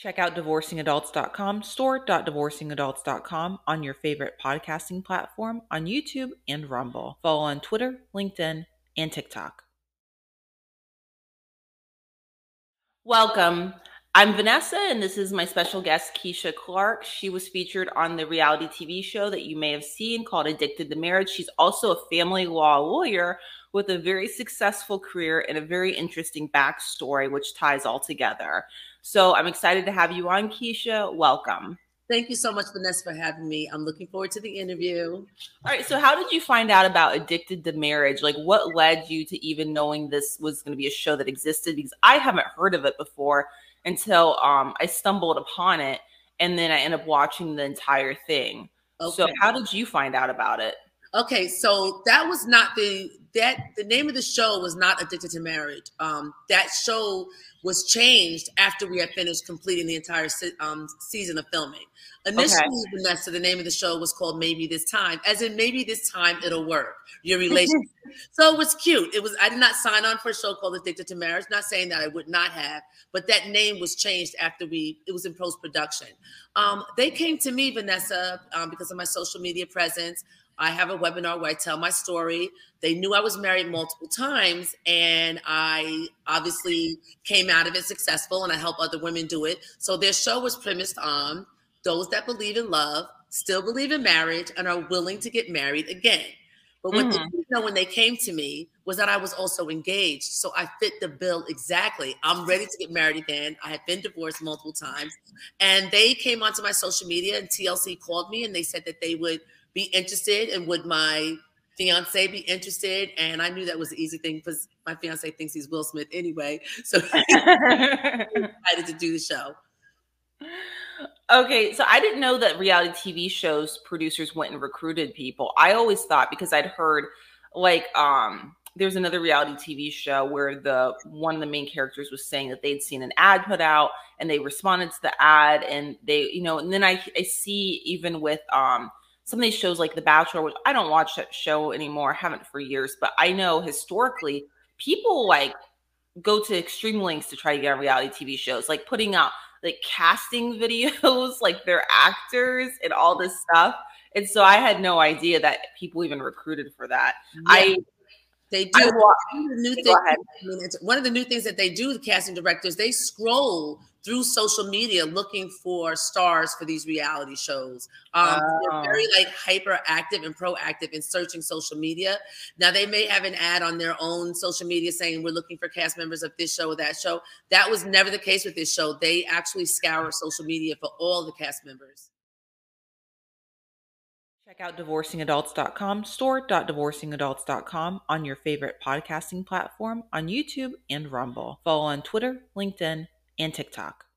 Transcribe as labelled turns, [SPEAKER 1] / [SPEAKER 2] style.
[SPEAKER 1] Check out divorcingadults.com, store.divorcingadults.com on your favorite podcasting platform on YouTube and Rumble. Follow on Twitter, LinkedIn, and TikTok. Welcome. I'm Vanessa, and this is my special guest, Keisha Clark. She was featured on the reality TV show that you may have seen called Addicted to Marriage. She's also a family law lawyer with a very successful career and a very interesting backstory, which ties all together. So I'm excited to have you on, Keisha. Welcome.
[SPEAKER 2] Thank you so much, Vanessa, for having me. I'm looking forward to the interview.
[SPEAKER 1] All right. So, how did you find out about Addicted to Marriage? Like, what led you to even knowing this was going to be a show that existed? Because I haven't heard of it before until um, I stumbled upon it, and then I ended up watching the entire thing. Okay. So, how did you find out about it?
[SPEAKER 2] Okay, so that was not the that the name of the show was not Addicted to Marriage. Um, that show was changed after we had finished completing the entire se- um, season of filming. Initially, okay. Vanessa, the name of the show was called Maybe This Time, as in maybe this time it'll work. Your relationship. so it was cute. It was. I did not sign on for a show called Addicted to Marriage. Not saying that I would not have, but that name was changed after we. It was in post production. Um, they came to me, Vanessa, um, because of my social media presence. I have a webinar where I tell my story. They knew I was married multiple times, and I obviously came out of it successful, and I help other women do it. So their show was premised on those that believe in love, still believe in marriage, and are willing to get married again. But what mm-hmm. they didn't know when they came to me was that I was also engaged. So I fit the bill exactly. I'm ready to get married again. I had been divorced multiple times. And they came onto my social media, and TLC called me and they said that they would – be interested and would my fiance be interested? And I knew that was the easy thing because my fiance thinks he's Will Smith anyway. So decided to do the show.
[SPEAKER 1] Okay, so I didn't know that reality TV shows producers went and recruited people. I always thought because I'd heard like um there's another reality TV show where the one of the main characters was saying that they'd seen an ad put out and they responded to the ad and they you know and then I I see even with um some of these shows like The Bachelor, which I don't watch that show anymore, I haven't for years, but I know historically people like go to extreme lengths to try to get on reality TV shows, like putting out like casting videos, like their actors and all this stuff. And so I had no idea that people even recruited for that. Yeah. I
[SPEAKER 2] they do. one, of the new thing, I mean, one of the new things that they do, the casting directors, they scroll through social media looking for stars for these reality shows. Um, oh. They're very like hyperactive and proactive in searching social media. Now they may have an ad on their own social media saying we're looking for cast members of this show or that show. That was never the case with this show. They actually scour social media for all the cast members.
[SPEAKER 1] Check out divorcingadults.com, store.divorcingadults.com on your favorite podcasting platform on YouTube and Rumble. Follow on Twitter, LinkedIn, and TikTok.